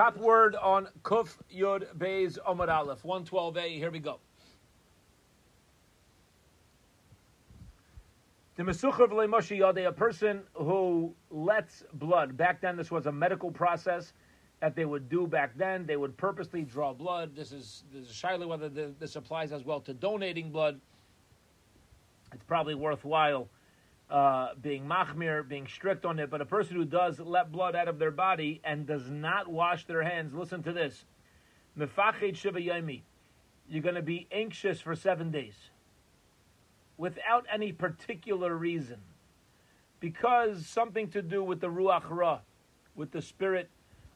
Top word on Kuf Yud Beis Omar Aleph, 112a. Here we go. The Mesucha V'le Yade, a person who lets blood. Back then, this was a medical process that they would do back then. They would purposely draw blood. This is this is shyly whether this applies as well to donating blood. It's probably worthwhile uh, being machmir, being strict on it. But a person who does let blood out of their body and does not wash their hands, listen to this. You're going to be anxious for seven days without any particular reason. Because something to do with the ruach ra, with the spirit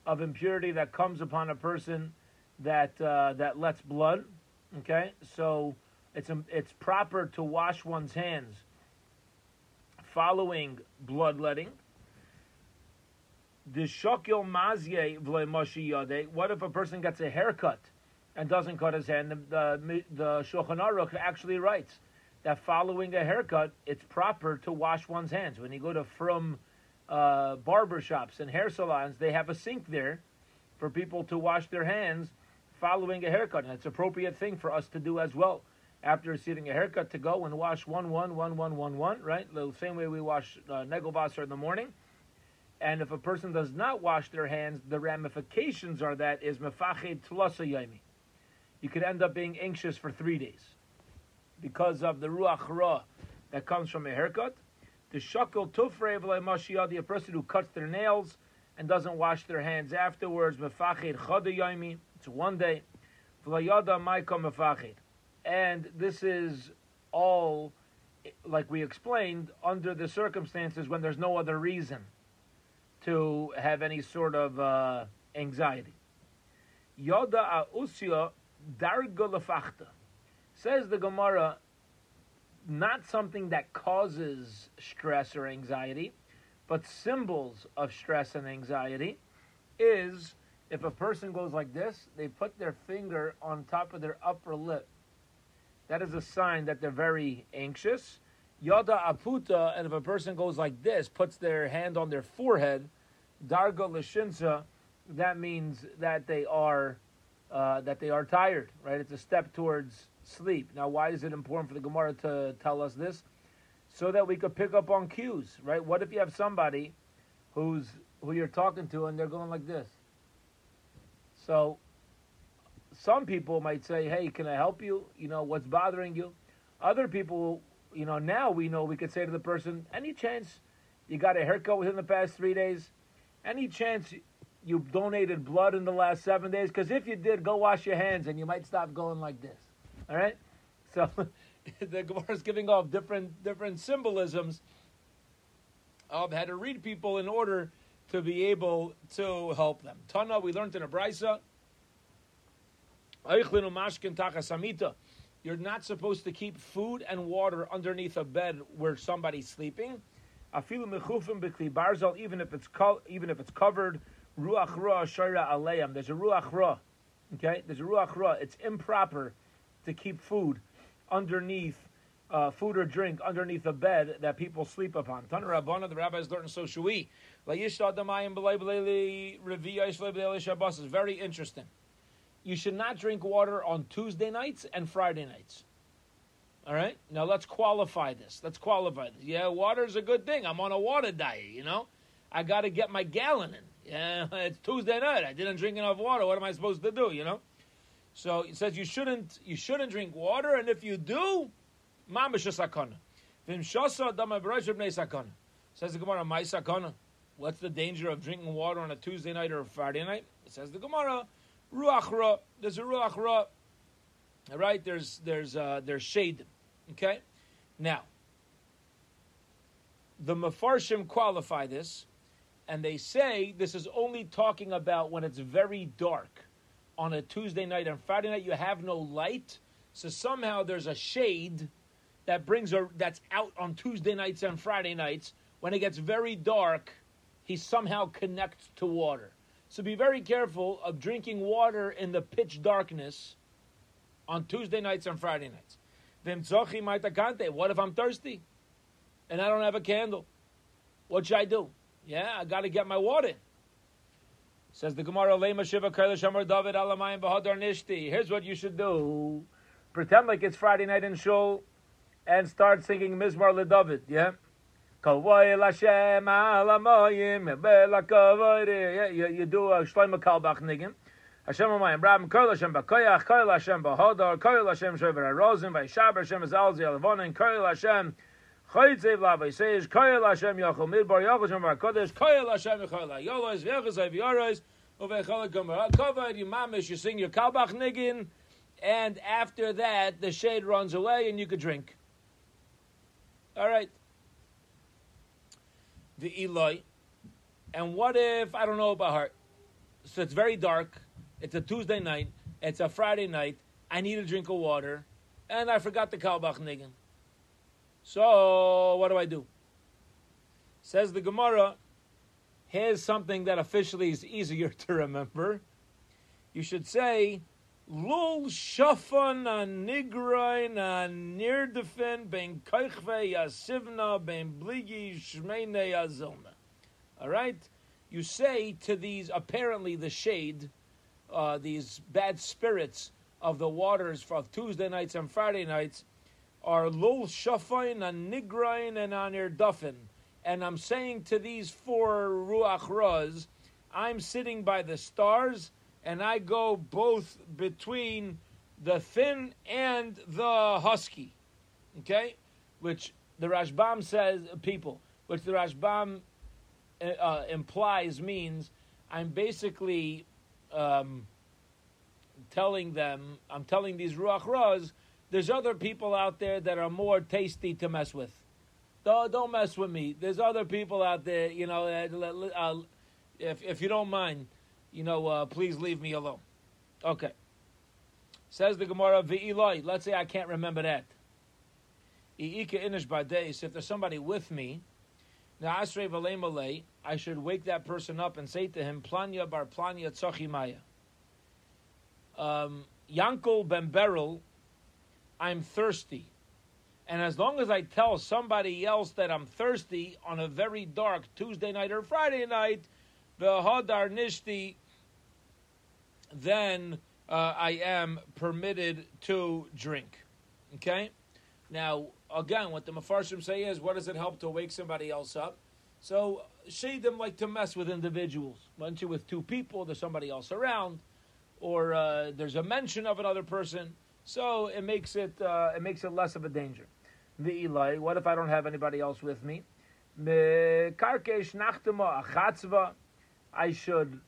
of impurity that comes upon a person that uh, that lets blood. Okay, so it's it's proper to wash one's hands following bloodletting. What if a person gets a haircut and doesn't cut his hand? The the, the Shulchan Aruch actually writes that following a haircut, it's proper to wash one's hands. When you go to from uh, barber shops and hair salons, they have a sink there for people to wash their hands following a haircut, and it's appropriate thing for us to do as well after receiving a haircut to go and wash one one one one one one right the same way we wash uh, in the morning. And if a person does not wash their hands, the ramifications are that is mefached tlasa yaimi. You could end up being anxious for three days because of the ruach ra that comes from a haircut. The tufrei v'le'mashiyadi, a person who cuts their nails and doesn't wash their hands afterwards, mefached chada yaimi. It's one day. V'layada maika mefached and this is all, like we explained, under the circumstances when there's no other reason to have any sort of uh, anxiety. Yoda a usya darga lefachta. Says the Gemara, not something that causes stress or anxiety, but symbols of stress and anxiety is if a person goes like this, they put their finger on top of their upper lip that is a sign that they're very anxious. Yada aputa, and if a person goes like this, puts their hand on their forehead, darga lishinsa, that means that they are uh, that they are tired. Right? It's a step towards sleep. Now, why is it important for the Gemara to tell us this? So that we could pick up on cues. Right? What if you have somebody who's who you're talking to and they're going like this? So some people might say, "Hey, can I help you? You know, what's bothering you?" Other people, you know, now we know we could say to the person, "Any chance you got a haircut within the past three days? Any chance you donated blood in the last seven days? Because if you did, go wash your hands, and you might stop going like this." All right. So the Gemara is giving off different different symbolisms of how to read people in order to be able to help them. Tana, we learned in a brisa you're not supposed to keep food and water underneath a bed where somebody's sleeping. Even if it's co- even if it's covered, ruach ra aleim. There's a ruach ra. Okay, there's a ruach ra. It's improper to keep food underneath uh, food or drink underneath a bed that people sleep upon. Tana Rabbana, the rabbis learned, so. Is very interesting you should not drink water on Tuesday nights and Friday nights. All right? Now let's qualify this. Let's qualify this. Yeah, water is a good thing. I'm on a water diet, you know? I got to get my gallon in. Yeah, it's Tuesday night. I didn't drink enough water. What am I supposed to do, you know? So it says you shouldn't you shouldn't drink water, and if you do, shasa sakana. Says the Gemara, my sakana. What's the danger of drinking water on a Tuesday night or a Friday night? It says the Gemara, ruach ra. There's a ruach ra. All right. There's there's uh, there's shade. Okay. Now, the mefarshim qualify this, and they say this is only talking about when it's very dark on a Tuesday night and Friday night. You have no light, so somehow there's a shade that brings a that's out on Tuesday nights and Friday nights. When it gets very dark, he somehow connects to water. So be very careful of drinking water in the pitch darkness on Tuesday nights and Friday nights. What if I'm thirsty and I don't have a candle? What should I do? Yeah, I got to get my water. Says the Gemara, Lema Shiva David. Here's what you should do. Pretend like it's Friday night in Shul and start singing Mizmor LeDavid, yeah? Kavoy Lashem Alamayim Bela Kavoy You, do a Shlomo Carlebach Nigim. Hashem Amayim Rabim Koil Hashem Bakoyach Koil Hashem Bahadar Koil Hashem Shover HaRozim Vaishaber Hashem Azalzi Alavonin Koil Hashem Chaytzev Lavai says Koil Hashem Yachol Midbar Yachol Hashem Kodesh Koil Hashem Yachol Yolos V'Yachos V'Yoros Uvechol Gomer Kavod You mamish You sing your Carlebach Nigin and after that the shade runs away and you could drink. All right. The Eloi. And what if I don't know about her? So it's very dark. It's a Tuesday night. It's a Friday night. I need a drink of water, and I forgot the Carlebach Nigan. So what do I do? Says the Gemara. Here's something that officially is easier to remember. You should say Lul shafan nigrain nirdefen ben koichve yasivna ben bligi shmeine yazilna. All right? You say to these, apparently the shade, uh, these bad spirits of the waters of Tuesday nights and Friday nights, are lul shafain a nigrain and anir. And I'm saying to these four ruach I'm sitting by the stars and I go both between the thin and the husky. Okay? Which the Rashbam says, people, which the Rashbam uh, uh, implies means I'm basically um, telling them, I'm telling these Ruach Raz, there's other people out there that are more tasty to mess with. Don't, don't mess with me. There's other people out there, you know, uh, uh if, if you don't mind you know, uh, please leave me alone. Okay. Says the Gemara, V'iloi. Let's say I can't remember that. I'ika inish. If there's somebody with me, I should wake that person up and say to him, Planya bar planya tzochi maya. Um, Yankel ben Beryl, I'm thirsty. And as long as I tell somebody else that I'm thirsty on a very dark Tuesday night or Friday night, the Hadar Nishti, then uh, I am permitted to drink. Okay? Now, again, what the Mefarshim say is, what does it help to wake somebody else up? So, them like to mess with individuals. Once you're with two people, there's somebody else around, or uh, there's a mention of another person. So it makes it uh, it makes it less of a danger. The Eli, what if I don't have anybody else with me? I should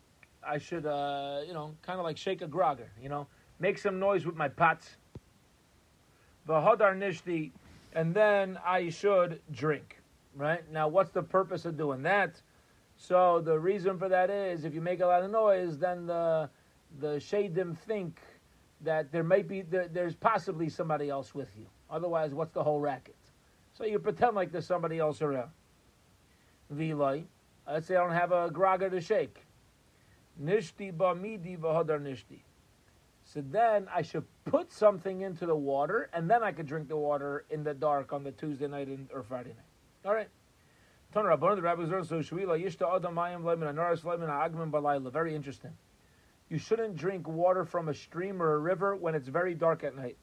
I should, uh, you know, kind of like shake a grogger, you know, make some noise with my pots. V'hodar nishti, and then I should drink, right? Now, what's the purpose of doing that? So the reason for that is if you make a lot of noise, then the the shadim think that there might be there, there's possibly somebody else with you. Otherwise, what's the whole racket? So you pretend like there's somebody else around. Vilay, let's say I don't have a grogger to shake. Nishti midi v'hadar nishti. So then I should put something into the water, and then I could drink the water in the dark on the Tuesday night or Friday night. All right. Very interesting. You shouldn't drink water from a stream or a river when it's very dark at night.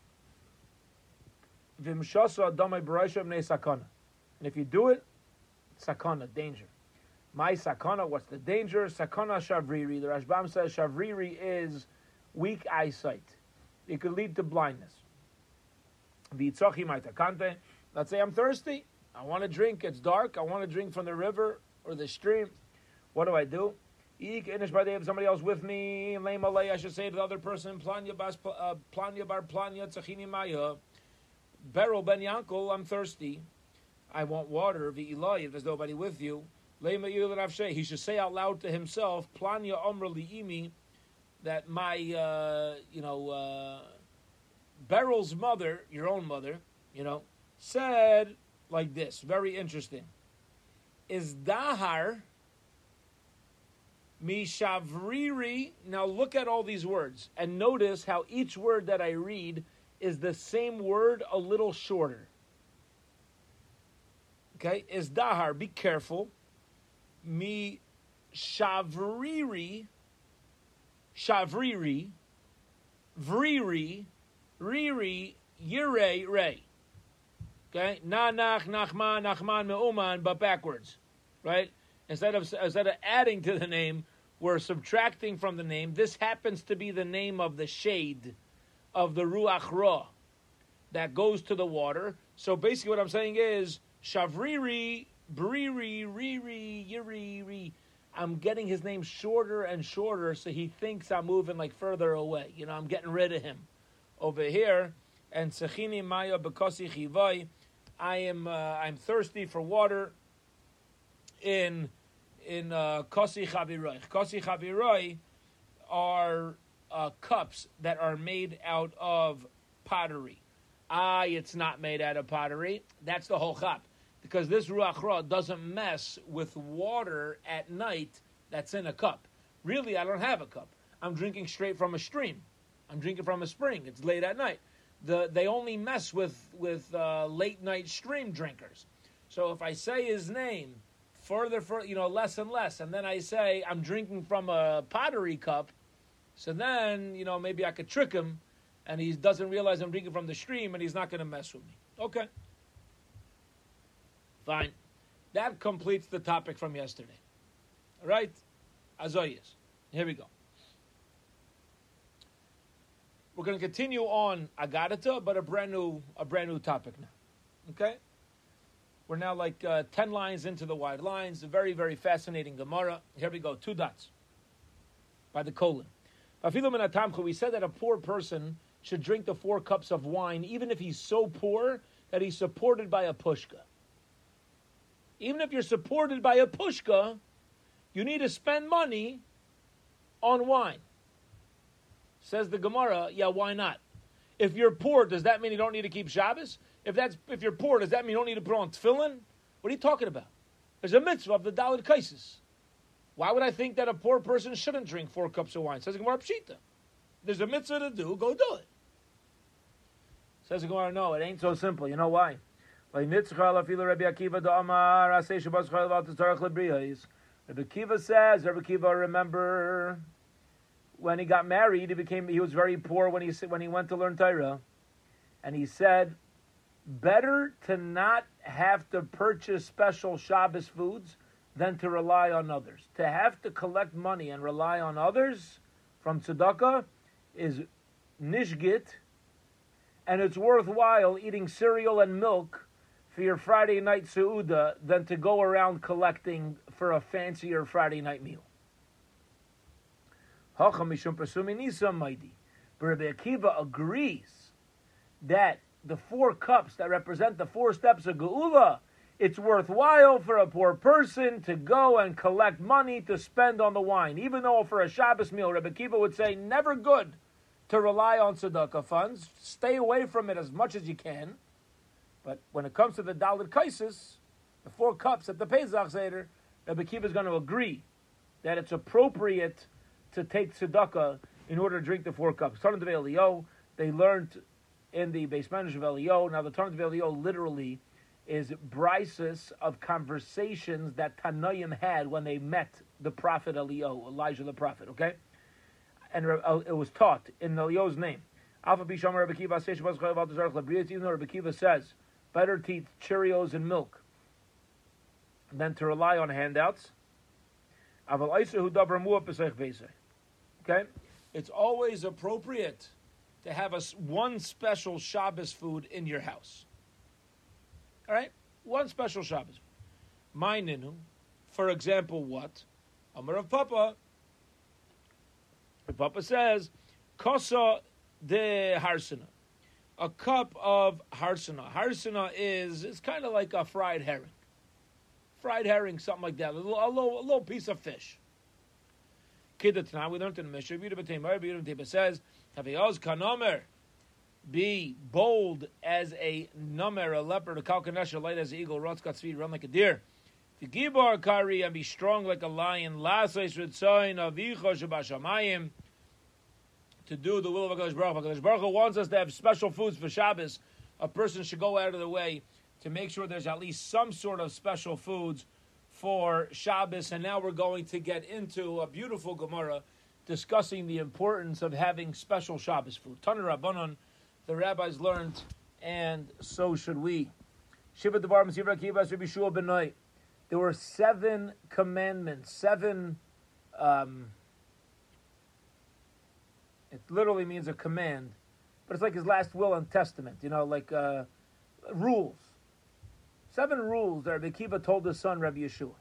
And if you do it, sakana, danger. My sakana, what's the danger? Sakana shavriri. The Rashbam says shavriri is weak eyesight. It could lead to blindness. Let's say I'm thirsty. I want to drink. It's dark. I want to drink from the river or the stream. What do I do? If somebody else with me, I should say to the other person, Planya uh, bar planya tzachini maya. Beryl ben Yankel, I'm thirsty. I want water. If there's nobody with you, he should say out loud to himself, Planya Omra Liimi, that my, uh, you know, uh, Beryl's mother, your own mother, you know, said like this. Very interesting. Is Dahar Mishavriri. Now look at all these words and notice how each word that I read is the same word a little shorter. Okay, is Dahar. Be careful mi shavriri Shavriri, Vriri, Riri, Yirei, Rei. Okay? Nanach, Nachman, Nachman, Me'uman, but backwards. Right? Instead of, instead of adding to the name, we're subtracting from the name. This happens to be the name of the shade of the Ruach Ra that goes to the water. So basically, what I'm saying is Shavriri, Briri, Riri, Yiri, Ri. I'm getting his name shorter and shorter, so he thinks I'm moving like further away. You know, I'm getting rid of him over here. And Sechini Maya Bekosi Chivai, I am uh, I'm thirsty for water in in uh, Kosi Chaviroi. Kosi Chaviroi are uh, cups that are made out of pottery. Ah, it's not made out of pottery. That's the whole chap. Because this Ruach Ra doesn't mess with water at night that's in a cup. Really, I don't have a cup. I'm drinking straight from a stream. I'm drinking from a spring. It's late at night. The, they only mess with, with uh, late night stream drinkers. So if I say his name further, for you know, less and less, and then I say I'm drinking from a pottery cup, so then you know maybe I could trick him, and he doesn't realize I'm drinking from the stream, and he's not going to mess with me. Okay, fine. That completes the topic from yesterday. All right, Azoyas. Here we go. We're going to continue on Agadata, but a brand new a brand new topic now. Okay. We're now like uh, 10 lines into the wide lines. A very, very fascinating Gemara. Here we go, two dots by the colon. We said that a poor person should drink the four cups of wine, even if he's so poor that he's supported by a pushka. Even if you're supported by a pushka, you need to spend money on wine. Says the Gemara, yeah, why not? If you're poor, does that mean you don't need to keep Shabbos? If that's if you're poor, does that mean you don't need to put on tefillin? What are you talking about? There's a mitzvah of the Dalit Kaisis. Why would I think that a poor person shouldn't drink four cups of wine? Says the Gemara Pshita. There's a mitzvah to do, go do it. Says the Gemara, no, it ain't so simple. You know why? Rabbi Akiva says, Rabbi Akiva, remember when he got married, he became he was very poor when he when he went to learn Torah, and he said, better to not have to purchase special Shabbos foods than to rely on others. To have to collect money and rely on others from tzedakah is nishgit, and it's worthwhile eating cereal and milk for your Friday night seuda than to go around collecting for a fancier Friday night meal. But Rabbi Akiva agrees that the four cups that represent the four steps of Geula, it's worthwhile for a poor person to go and collect money to spend on the wine. Even though for a Shabbos meal, Rabbi Akiva would say, never good to rely on tzedakah funds. Stay away from it as much as you can. But when it comes to the Dalit Kaisis, the four cups at the Pesach Seder, Rebbe Kiva is going to agree that it's appropriate to take tzedakah in order to drink the four cups. Tarnum de Elio, they learned in the basement of Elio. Now, the term of Elio literally is brises of conversations that Tanoim had when they met the prophet Elio, Elijah the prophet, okay? And it was taught in Elio's name. Alpha Bisham Rebbe Kiva even though Rebbe Kiva says, better to eat Cheerios and milk than to rely on handouts. Okay? It's always appropriate to have a, one special Shabbos food in your house. All right? One special Shabbos. My ninu, for example, what? Amar Rav Papa. Papa says, Kosa de harsana. A cup of harsana. Harsana is it's kind of like a fried herring. Fried herring, something like that. A little, a little, a little piece of fish. Kiddatana, we learned in the Mishnah, It says, Taviyos kanomer. Be bold as a number, a leopard, a kalkanesha, light as an eagle, rotzkat speed, run like a deer. The gibar kari and be strong like a lion. Lasais ritzayin avicha shabashamayim. To do the will of HaKadosh Baruch HaKadosh Baruch Hu wants us to have special foods for Shabbos. A person should go out of the way to make sure there's at least some sort of special foods for Shabbos. And now we're going to get into a beautiful Gemara discussing the importance of having special Shabbos food. Tanur Rabbanon, the rabbis learned, and so should we. Shiva Devar Masivra Kivas Rabbi Shua Benoit. There were seven commandments, seven. Um, it literally means a command, but it's like his last will and testament. You know, like uh, rules. Seven rules that Rabbi Kiva told his son Rabbi Yeshua.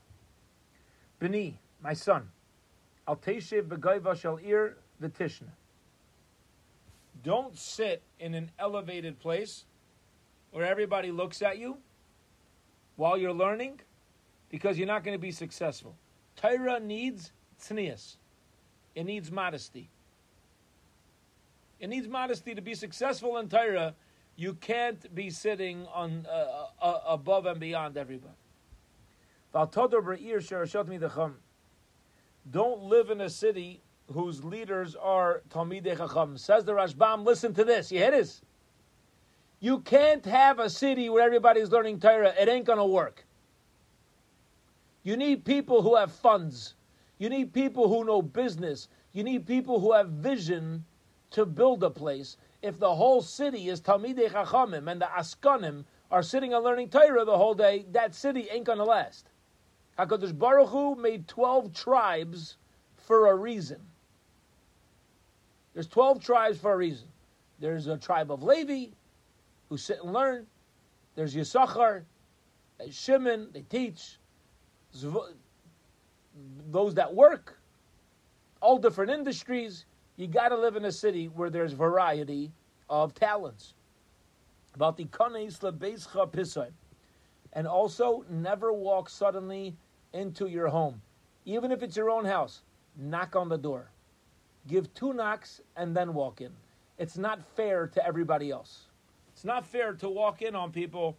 Beni, my son, al teshev begayva shel ir v'tishna. Don't sit in an elevated place where everybody looks at you while you're learning because you're not going to be successful. Torah needs tznius. It needs modesty. It needs modesty to be successful in Torah. You can't be sitting on uh, uh, above and beyond everybody. Don't live in a city whose leaders are Talmidei Chacham. Says the Rashbam, listen to this. You hear this? You can't have a city where everybody's learning Torah. It ain't going to work. You need people who have funds. You need people who know business. You need people who have vision to build a place. If the whole city is Talmidei Chachamim and the Askanim are sitting and learning Torah the whole day, that city ain't going to last. HaKadosh Baruch Hu made 12 tribes for a reason. There's 12 tribes for a reason. There's a tribe of Levi who sit and learn. There's Yisachar, Shimon, they teach those that work, all different industries. You got to live in a city where there's variety of talents. About the kanes lebeischa pisay, and also never walk suddenly into your home, even if it's your own house. Knock on the door, give two knocks, and then walk in. It's not fair to everybody else. It's not fair to walk in on people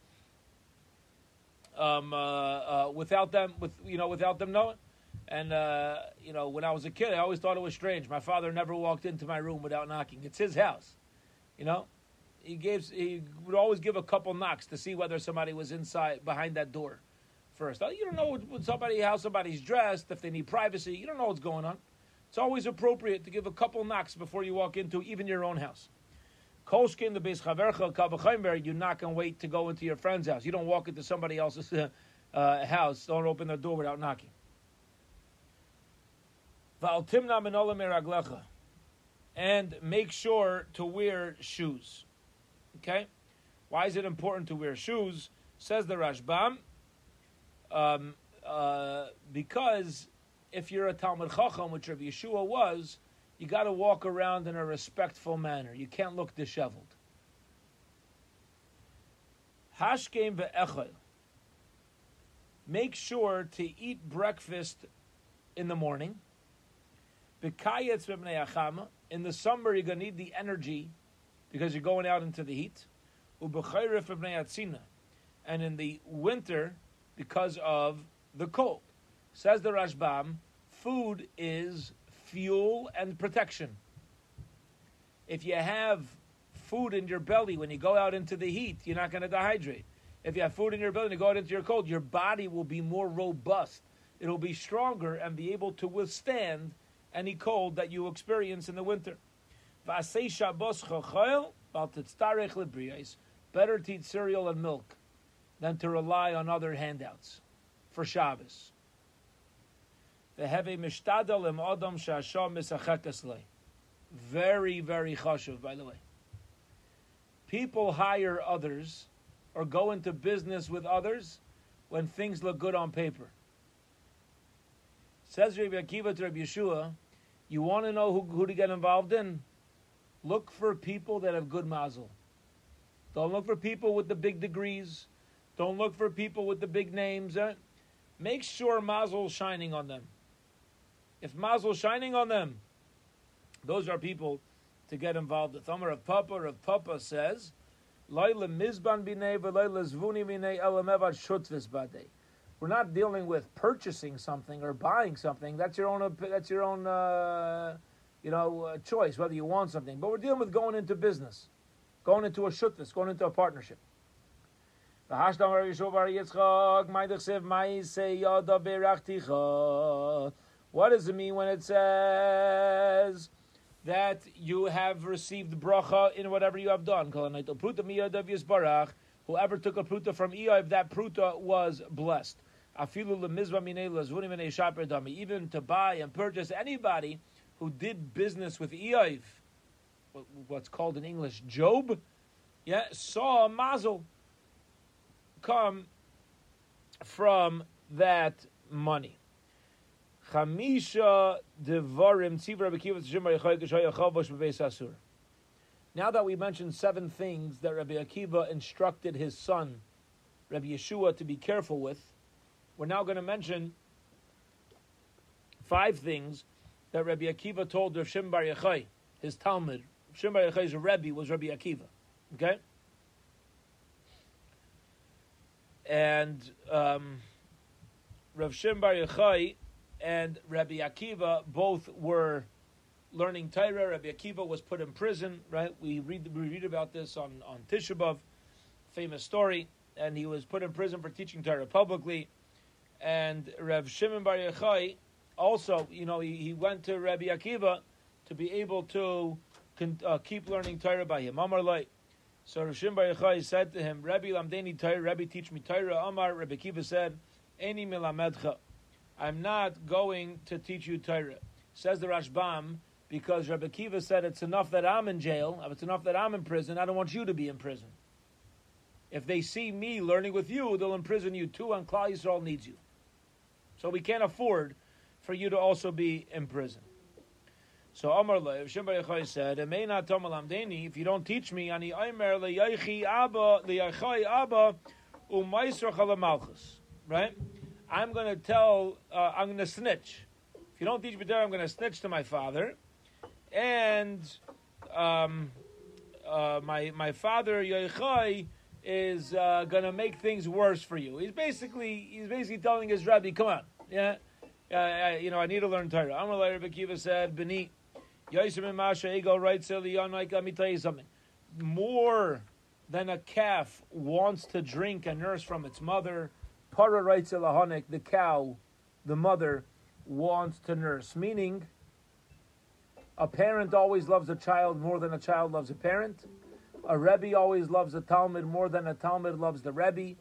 um, uh, uh, without them, with you know, without them knowing. And uh, you know, when I was a kid, I always thought it was strange. My father never walked into my room without knocking. It's his house, you know. He gave he would always give a couple knocks to see whether somebody was inside behind that door. First, uh, you don't know somebody how somebody's dressed, if they need privacy. You don't know what's going on. It's always appropriate to give a couple knocks before you walk into even your own house. Kolshkin the base chavercha you knock and wait to go into your friend's house. You don't walk into somebody else's uh, house. Don't open the door without knocking. And make sure to wear shoes. Okay? Why is it important to wear shoes? Says the Rashbam. Um, uh, because if you're a Talmud Chacham, which Rabbi Yeshua was, you got to walk around in a respectful manner. You can't look disheveled. Hashkem ve'echel. Make sure to eat breakfast in the morning. In the summer, you're going to need the energy because you're going out into the heat. And in the winter, because of the cold. Says the Rashbam, food is fuel and protection. If you have food in your belly when you go out into the heat, you're not going to dehydrate. If you have food in your belly and you go out into your cold, your body will be more robust. It'll be stronger and be able to withstand any cold that you experience in the winter. Better to eat cereal and milk than to rely on other handouts for Shabbos. Very, very chashuv, by the way. People hire others or go into business with others when things look good on paper. Says Rabbi Akiva to Rabbi Yeshua, you want to know who, who to get involved in? Look for people that have good mazel. Don't look for people with the big degrees. Don't look for people with the big names. Eh? Make sure mazel shining on them if Mazel shining on them, those are people to get involved. The Thomer Rav Papa Rav Papa says, Laila Mizban Zvuni Elamevad Shutvis Bade. We're not dealing with purchasing something or buying something. That's your own. That's your own. Uh, you know, uh, choice whether you want something. But we're dealing with going into business, going into a shutvis, going into a partnership. What does it mean when it says that you have received bracha in whatever you have done? Whoever took a pruta from Eiv, that pruta was blessed. Even to buy and purchase anybody who did business with Eiv, what's called in English Job, yeah, saw a mazel come from that money. Now that we mentioned seven things that Rabbi Akiva instructed his son, Rabbi Yeshua, to be careful with, we're now going to mention five things that Rabbi Akiva told Rav Shimon Bar his Talmud. Shimon Bar Yochai's Rebbe was Rabbi Akiva. Okay? And um, Rav Shimon Bar and Rabbi Akiva both were learning Torah. Rabbi Akiva was put in prison, right? We read we read about this on on Tisha famous story, and he was put in prison for teaching Torah publicly. And Rav Shimon Bar Yochai also, you know, he, he went to Rabbi Akiva to be able to uh, keep learning Torah by him. Amar Lai. So Rav Shimon Bar Yochai said to him, Rabbi Lamdeni Torah, Rabbi teach me Torah. Amar Rabbi Akiva said, Eni milamedcha. I'm not going to teach you Torah. Says the Rashbam, because Rabbi Kiva said it's enough that I'm in jail, it's enough that I'm in prison, I don't want you to be in prison. If they see me learning with you, they'll imprison you too, and Klal Yisrael needs you. So we can't afford for you to also be in prison. So Amar Lev Shimbar Yechai said, If you don't teach me, ani Aimer Abba leYachai Abba uMaisra Chalamalchus. Right? I'm going to tell, uh, I'm going to snitch. If you don't teach me Torah, I'm going to snitch to my father. And um, uh, my, my father, Yochai, is uh, going to make things worse for you. He's basically, he's basically telling his rabbi, come on, yeah, uh, you know, I need to learn Torah. Amar Rabbi Kiva said, Beni, Yosem and Masha Ego writes, let me tell you something. More than a calf wants to drink and nurse from its mother, Para writes the cow, the mother, wants to nurse. Meaning, a parent always loves a child more than a child loves a parent. A Rebbe always loves a Talmud more than a Talmud loves the Rebbe.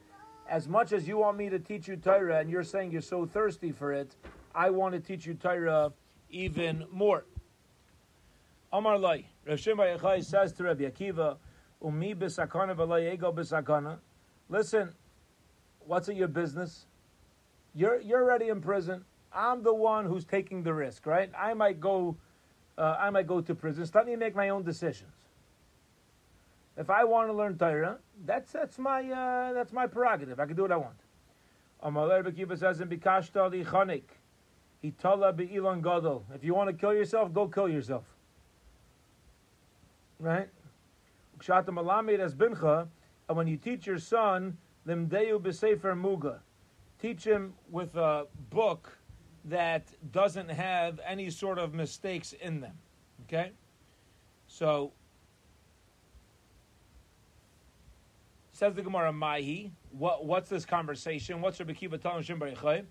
As much as you want me to teach you Torah and you're saying you're so thirsty for it, I want to teach you Torah even more. Amar Lai, Rav Shimon says to Rabbi Akiva, Umi b'sakana v'lay ego b'sakana. Listen, What's it your business? You're you're already in prison. I'm the one who's taking the risk, right? I might go, uh, I might go to prison. Let me make my own decisions. If I want to learn Torah, that's that's my uh, that's my prerogative. I can do what I want. Amaler Bekiva says in Bikashta lichanik, hitala be'ilan gadol. If you want to kill yourself, go kill yourself. Right? Ukshata malamed as bincha, and when you teach your son Limdeu b'sefer muga. Teach him with a book that doesn't have any sort of mistakes in them. Okay? So, says the Gemara, Mahi, what, what's this conversation? What's Rabbi Kiva telling Shem Barichai?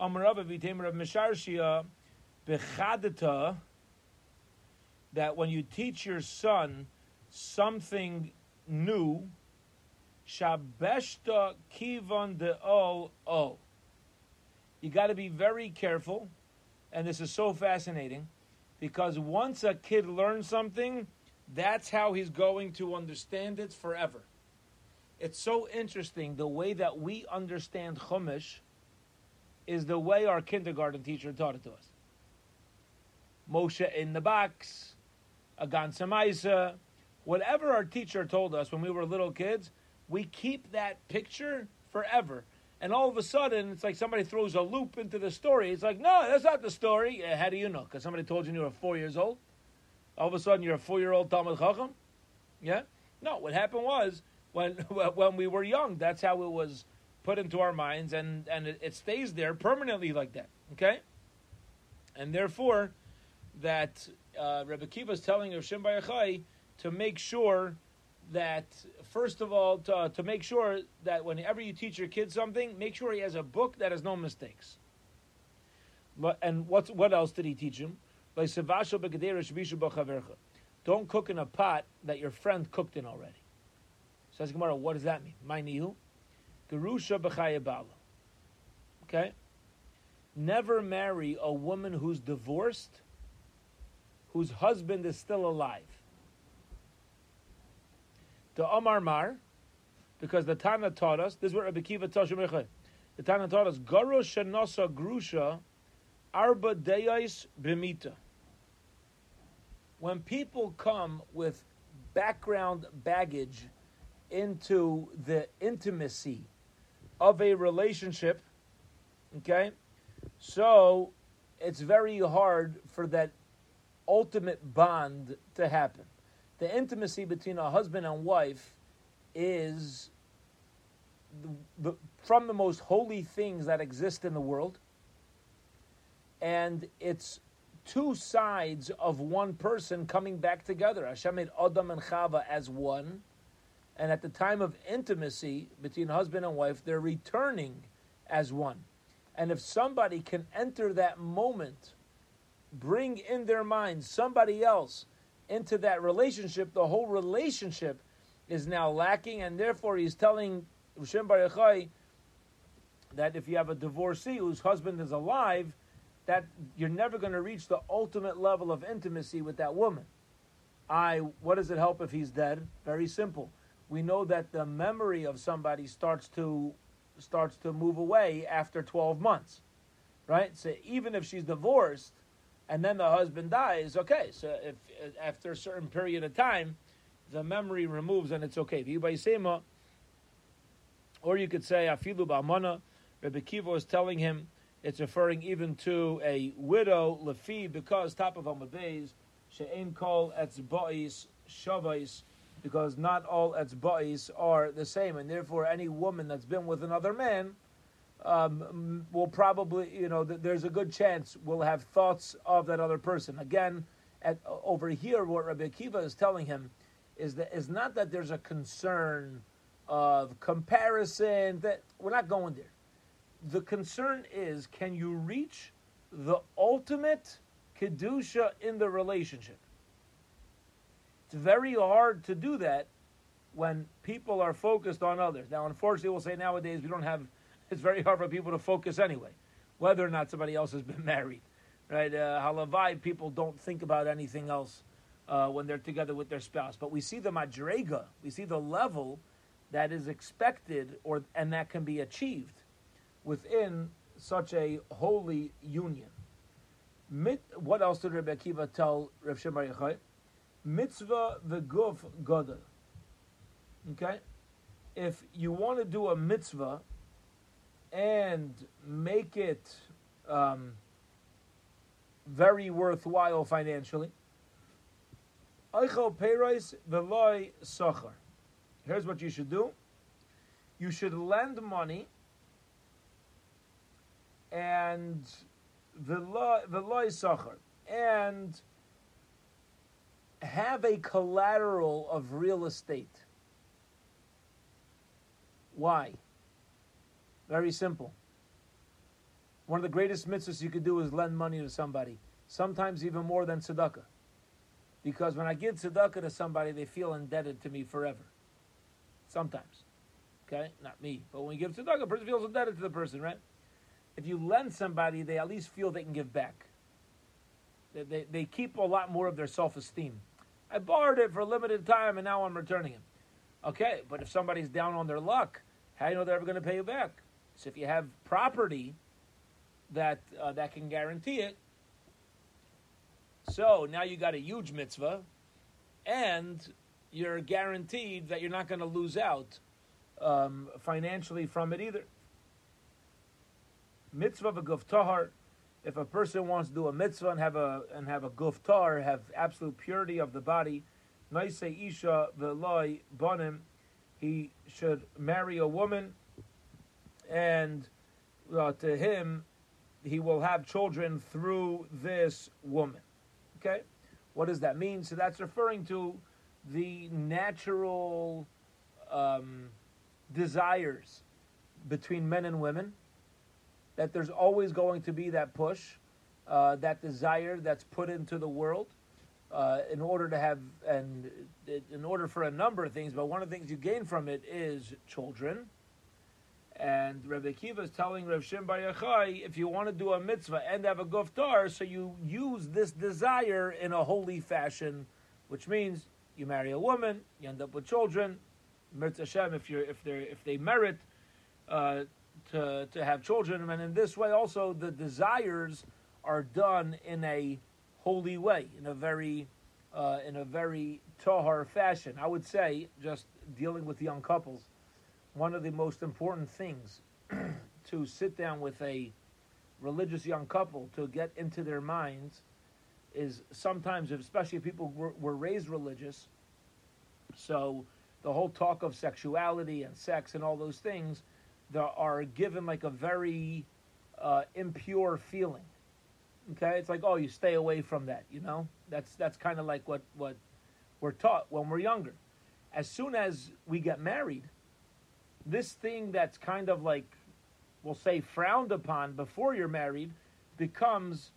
Amarava v'tem Rav Misharshia b'chadata that when you teach your son something new, Shabeshta kivan de o o. You got to be very careful, and this is so fascinating, because once a kid learns something, that's how he's going to understand it forever. It's so interesting the way that we understand Chumash is the way our kindergarten teacher taught it to us. Moshe in the box, Agan Samaisa, whatever our teacher told us when we were little kids, we keep that picture forever. And all of a sudden, it's like somebody throws a loop into the story. It's like, no, that's not the story. Yeah, how do you know? Because somebody told you you were four years old. All of a sudden, you're a four-year-old Talmud Chacham. Yeah. No, what happened was when when we were young, that's how it was put into our minds, and and it, it stays there permanently like that. Okay. And therefore, that uh, Rebbe Kiva is telling Rav Shem to make sure that first of all to, to make sure that whenever you teach your kid something, make sure he has a book that has no mistakes. And what's what else did he teach him? Don't cook in a pot that your friend cooked in already. Says Gemara, what does that mean? My nihu, gerusha b'chayabala. Okay, never marry a woman who's divorced, whose husband is still alive. The Omar Mar, because the Tana taught us. This is what Rabbi Kiva taught The Tana taught us, Garo shenasa grusha arba deyais b'mita when people come with background baggage into the intimacy of a relationship, okay, so it's very hard for that ultimate bond to happen. The intimacy between a husband and wife is the, the, from the most holy things that exist in the world, and it's two sides of one person coming back together. Hashem made Adam and Chava as one, and at the time of intimacy between husband and wife, they're returning as one. And if somebody can enter that moment, bring in their mind somebody else into that relationship, the whole relationship is now lacking, and therefore he's telling Hashem Bar Yochai that if you have a divorcee whose husband is alive, that you're never going to reach the ultimate level of intimacy with that woman. I what does it help if he's dead? Very simple. We know that the memory of somebody starts to starts to move away after 12 months. Right? So even if she's divorced and then the husband dies, okay. So if after a certain period of time the memory removes and it's okay. Or you could say Afilu Ba'mana, Rebbe Kiva is telling him it's referring even to a widow, lefi, because top of Amud Beis, she'en kol etzba'is shavais, because not all etzba'is are the same, and therefore any woman that's been with another man um, will probably, you know, th- there's a good chance will have thoughts of that other person. Again, at, over here, what Rabbi Akiva is telling him is that is not that there's a concern of comparison that we're not going there the concern is can you reach the ultimate kedusha in the relationship? It's very hard to do that when people are focused on others. Now, unfortunately, we'll say nowadays we don't have. It's very hard for people to focus anyway, whether or not somebody else has been married, right? Uh, halavai people don't think about anything else uh, when they're together with their spouse. But we see the madrega, we see the level that is expected, or and that can be achieved within such a holy union. Mit, what else did Rebbe Akiva tell Rav Shemar? Mitzvah v'guf gadol. Okay? If you want to do a mitzvah and make it um, very worthwhile financially, Eichel Peiros v'loy sachar. Here's what you should do. You should lend money and Veloy Sachar, and have a collateral of real estate. Why? Very simple. One of the greatest mitzvahs you could do is lend money to somebody, sometimes even more than tzedakah. Because when I give tzedakah to somebody, they feel indebted to me forever. Sometimes. Okay? Not me. But when you give tzedakah, a person feels indebted to the person, right? if you lend somebody, they at least feel they can give back. They, they, they keep a lot more of their self esteem. I borrowed it for a limited time and now I'm returning it. Okay, but if somebody's down on their luck, how do you know they're ever going to pay you back? So if you have property that uh, that can guarantee it, so now you got a huge mitzvah, and you're guaranteed that you're not going to lose out um, financially from it either mitzvah of a guf tahar. If a person wants to do a mitzvah and have a and have a guf tahar, have absolute purity of the body, isha veloy bonim, he should marry a woman, and uh, to him, he will have children through this woman. Okay, what does that mean? So that's referring to the natural um, desires between men and women that there's always going to be that push uh, that desire that's put into the world uh, in order to have, and in order for a number of things, but one of the things you gain from it is children. And Rabbi Akiva is telling Rav Shem Bar Yochai, if you want to do a mitzvah and have a guftar, so you use this desire in a holy fashion, which means you marry a woman, you end up with children. Mirz Hashem, if you're if they if they merit uh, to to have children, and in this way also the desires are done in a holy way, in a very uh, in a very tahar fashion. I would say, just dealing with young couples one of the most important things to sit down with a religious young couple to get into their minds is sometimes, especially if people were, were raised religious, so the whole talk of sexuality and sex and all those things that are given like a very uh, impure feeling. Okay, it's like oh, you stay away from that. You know, that's that's kind of like what what we're taught when we're younger. As soon as we get married, this thing that's kind of like, we'll say, frowned upon before you're married becomes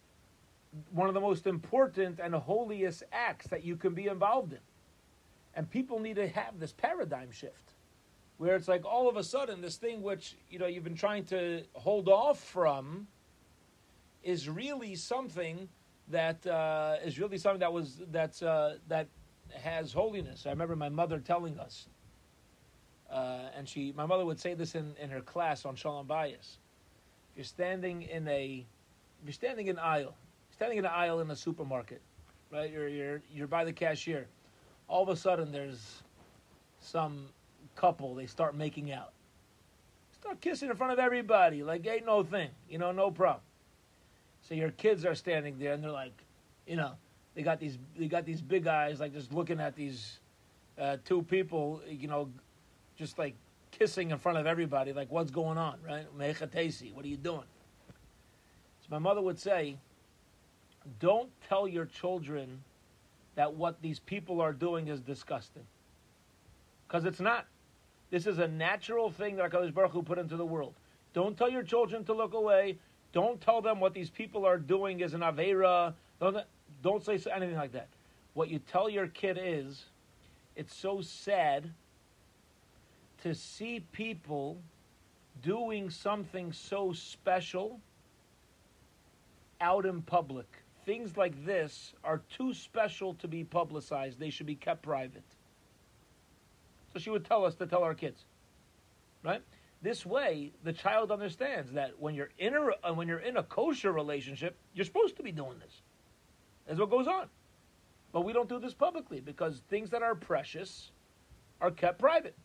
one of the most important and holiest acts that you can be involved in. And people need to have this paradigm shift where it's like all of a sudden this thing which you know you've been trying to hold off from is really something that uh, is really something that was that's uh, that has holiness. I remember my mother telling us uh, and she, my mother would say this in, in her class on Shalom Bayis. If you're standing in a, if you're standing in aisle, standing in an aisle in a supermarket, right? You're, you're, you're by the cashier. All of a sudden, there's some couple, they start making out. Start kissing in front of everybody, like ain't no thing, you know, no problem. So your kids are standing there and they're like, you know, they got these, they got these big eyes, like just looking at these uh, two people, you know, just like kissing in front of everybody, like what's going on, right? Mechatesi, what are you doing? So my mother would say, don't tell your children that what these people are doing is disgusting. Because it's not. This is a natural thing that HaKadosh Baruch Hu put into the world. Don't tell your children to look away. Don't tell them what these people are doing is an Avera. Don't, don't say anything like that. What you tell your kid is, it's so sad to see people doing something so special out in public. Things like this are too special to be publicized. They should be kept private. So she would tell us to tell our kids, right? This way, the child understands that when you're in a uh, when you're in a kosher relationship, you're supposed to be doing this. That's what goes on. But we don't do this publicly because things that are precious are kept private.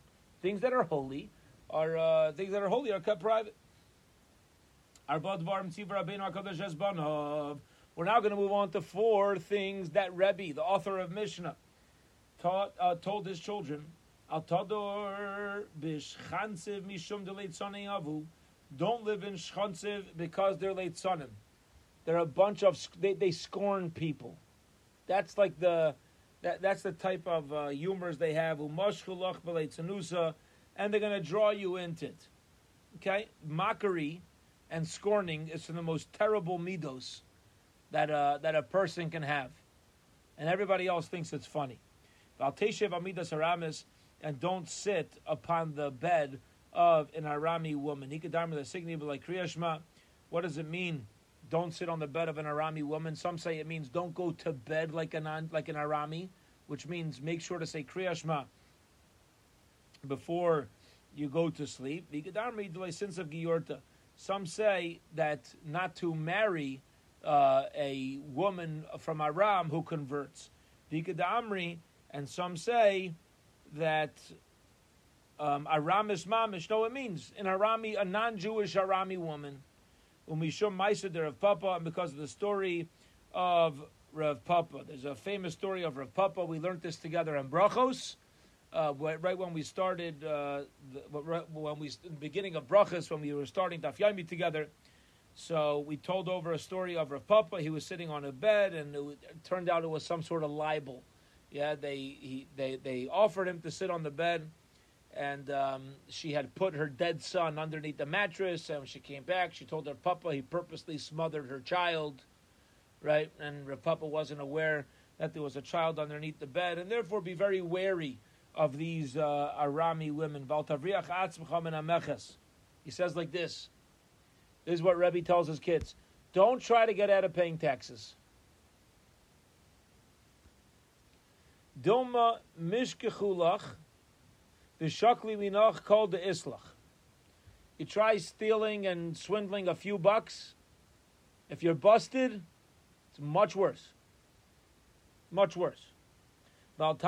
Things that are holy are uh, things that are holy are kept private. We're now going to move on to four things that Rebbe, the author of Mishnah, taught uh, told his children. Don't live in shchansiv because they're late sonim. They're a bunch of they, they scorn people. That's like the that, that's the type of uh, humors they have. And they're going to draw you into it. Okay? Mockery and scorning is the most terrible midos that, uh, that a person can have. And everybody else thinks it's funny. And don't sit upon the bed of an Arami woman. What does it mean? don't sit on the bed of an Arami woman. Some say it means don't go to bed like an like an Arami, which means make sure to say Kriyashma before you go to sleep. Since of. Some say that not to marry uh, a woman from Aram who converts. And some say that um, Aram is mamish. No, it means an Arami, a non-Jewish Arami woman Umishum Maisa de Rav Papa, and because of the story of Rav Papa. There's a famous story of Rav Papa. We learned this together in Brachos. Uh, right when we started, uh, the, when we the beginning of Brachos, when we were starting Daf Yomi together, so we told over a story of Rav Papa. He was sitting on a bed, and it turned out it was some sort of libel. Yeah, they he, they they offered him to sit on the bed, and um, she had put her dead son underneath the mattress. And when she came back, she told her papa he purposely smothered her child. right? And Rav Papa wasn't aware that there was a child underneath the bed, and therefore be very wary of these uh, Arami women. He says like this. This is what Rebbe tells his kids. Don't try to get out of paying taxes. Dilma mishkechulach v'shakli minach called the islach. You try stealing and swindling a few bucks. If you're busted, it's much worse. Much worse. Don't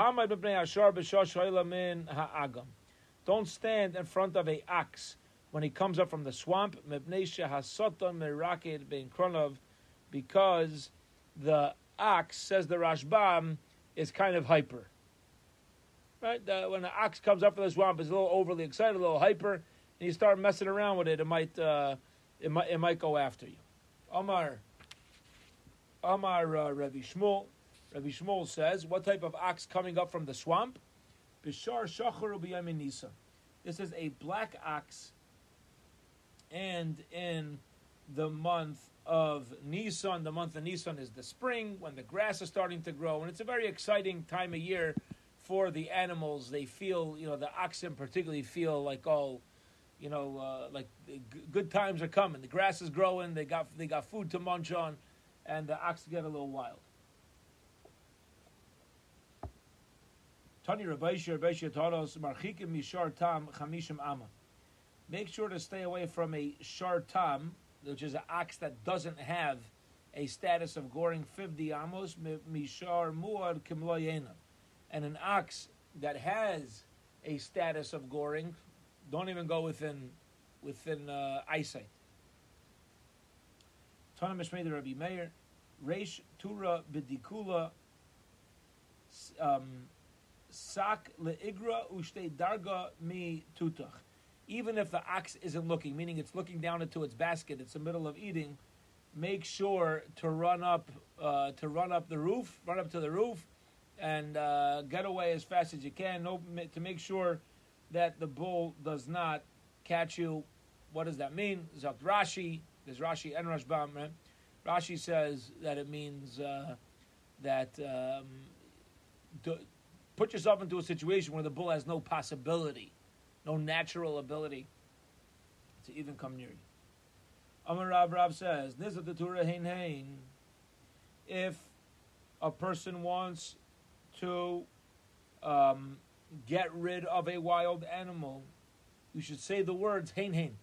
stand in front of a ox when he comes up from the swamp, because the ox, says the Rashbam, is kind of hyper. Right? The, when the ox comes up from the swamp, it's a little overly excited, a little hyper, and you start messing around with it, it might, uh, it might, it might go after you. Omar, Omar uh, Rabbi Shmuel, Rabbi Shmuel says, what type of ox coming up from the swamp? Bishar Shachar Nisa. This is a black ox, and in the month of Nisan, the month of Nisan is the spring when the grass is starting to grow, and it's a very exciting time of year for the animals. They feel, you know, the oxen particularly feel like all, you know, uh, like good times are coming. The grass is growing. They got they got food to munch on, and the oxen get a little wild. Make sure to stay away from a Shar Tam, which is an ox that doesn't have a status of goring 50 amos, Mishar Muad Kimloyena. And an ox that has a status of goring, don't even go within within uh, eyesight. Tana Mishmei Rabbi Meir, Reish Tura Bidikula, um, sak leigra ushte darga mi tutach. Even if the ox isn't looking, meaning it's looking down into its basket, it's the middle of eating. Make sure to run up uh, to run up the roof, run up to the roof, and uh, get away as fast as you can. No, to make sure that the bull does not catch you. What does that mean? Zakt Rashi. There's Rashi and Rashbam. Right? Rashi says that it means uh, that um, put yourself into a situation where the bull has no possibility, no natural ability to even come near you. Amar Rav Rav says, Nizat hein hein. If a person wants to um, get rid of a wild animal, you should say the words hein hein.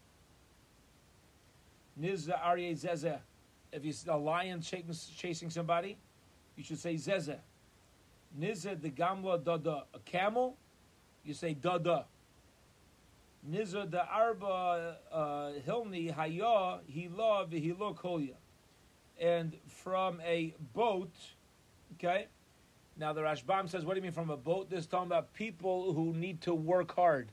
Nizza Aryeh Zezeh. If you see a lion chasing somebody, you should say Zezeh. Nizah the gamla dada, a camel, you say dada. Nizah the arba uh, hilni haya hila v'hilo kolya. And from a boat, okay. Now the Rashbam says, what do you mean from a boat? This talking about people who need to work hard,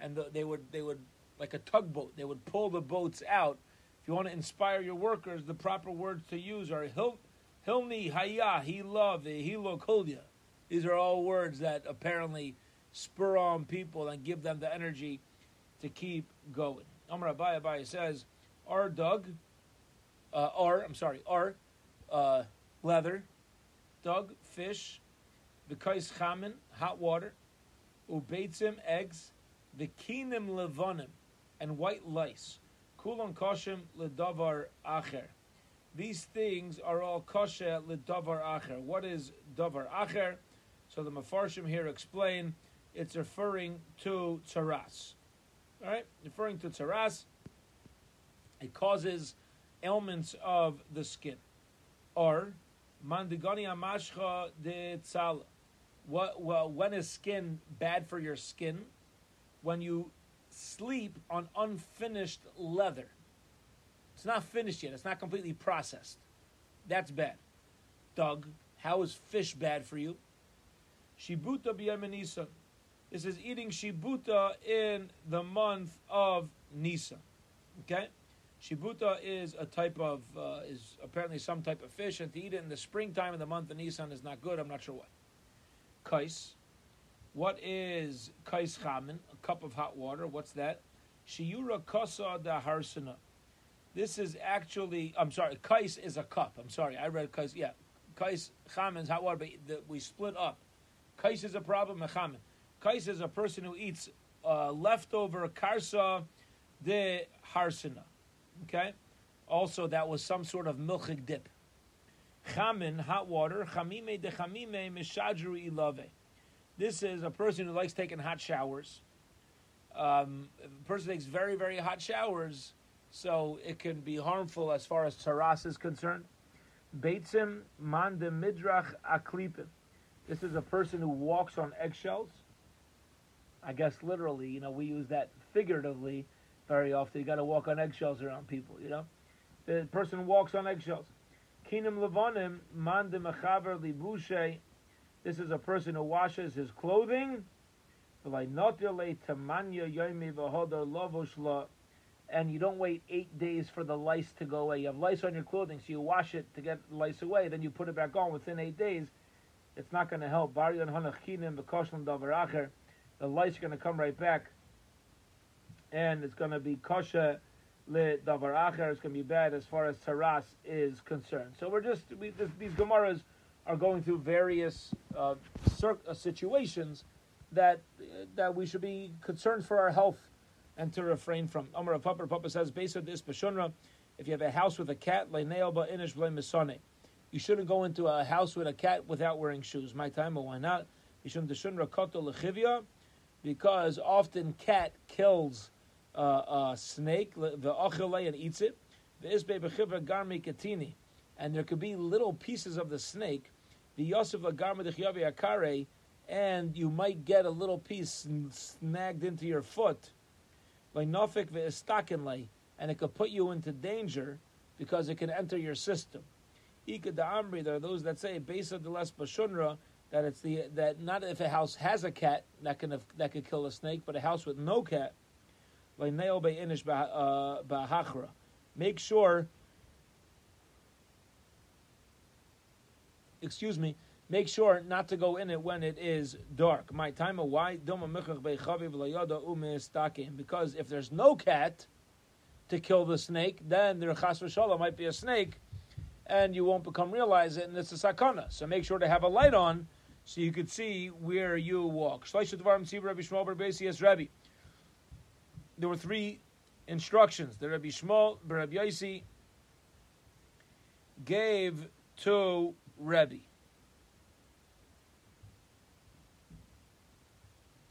and they would they would like a tugboat. They would pull the boats out. If you want to inspire your workers, the proper words to use are hil, hilni haya hila v'hilo kolya. These are all words that apparently spur on people and give them the energy to keep going. Amar Abaye Abaye says, "Our dug, uh, or I'm sorry, our uh, leather, dug fish, the kais chamin hot water, ubeitzim eggs, the kinim levonim, and white lice, kulon koshim ledavar acher." These things are all kosher ledavar acher. What is davar acher? So the Mefarshim here explain it's referring to tzaras. All right, referring to tzaras, it causes ailments of the skin. Or mandigani amashcha de tzala. What? Well, when is skin bad for your skin? When you sleep on unfinished leather. It's not finished yet. It's not completely processed. That's bad. Doug, how is fish bad for you? Shibuta b'Yemen This is eating shibuta in the month of Nisan. Okay, shibuta is a type of uh, is apparently some type of fish, and to eat it in the springtime of the month of Nisan is not good. I'm not sure what. Kais. What is kais chamin? A cup of hot water. What's that? Shiura kasa da harsana. This is actually, I'm sorry, kais is a cup. I'm sorry, I read kais. Yeah, kais chamen is hot water, but the, we split up. Kais is a problem. Chamen. Kais is a person who eats uh, leftover karsa de harsina. Okay. Also, that was some sort of milchig dip. Chamin, hot water. Chamime de chamime mishadru ilave. This is a person who likes taking hot showers. Um, a person takes very, very hot showers, so it can be harmful as far as tzaras is concerned. Beitzim man de midrach aklipim. This is a person who walks on eggshells. I guess literally, you know, we use that figuratively very often. You got to walk on eggshells around people, you know. The person walks on eggshells. Kinim levonim man de mechaber libushe. This is a person who washes his clothing and you don't wait eight days for the lice to go away. You have lice on your clothing, so you wash it to get lice away, then you put it back on within eight days. It's not going to help. The light's are going to come right back, and it's going to be kosher le davar acher. It's going to be bad as far as tzaras is concerned. So we're just we, this, these gemaras are going through various uh, cir- uh, situations that that we should be concerned for our health and to refrain from. Amar Papa Papa says, based on this Bashunra, if you have a house with a cat, inish You shouldn't go into a house with a cat without wearing shoes. My time, but why not? Because often cat kills uh, a snake, the and eats it. And there could be little pieces of the snake. The Yosef Akare and you might get a little piece snagged into your foot, and it could put you into danger because it can enter your system. There are those that say, on the less bashunra, that it's the that not if a house has a cat that can that could kill a snake, but a house with no cat, uh, make sure. Excuse me make sure not to go in it when it is dark. My time of why because if there's no cat to kill the snake, then there chas v'shalom might be a snake, and you won't become realize it, and it's a sakana. So make sure to have a light on so you could see where you walk. There were three instructions that Rabbi Shmuel, Rabbi Yossi gave to Rabbi.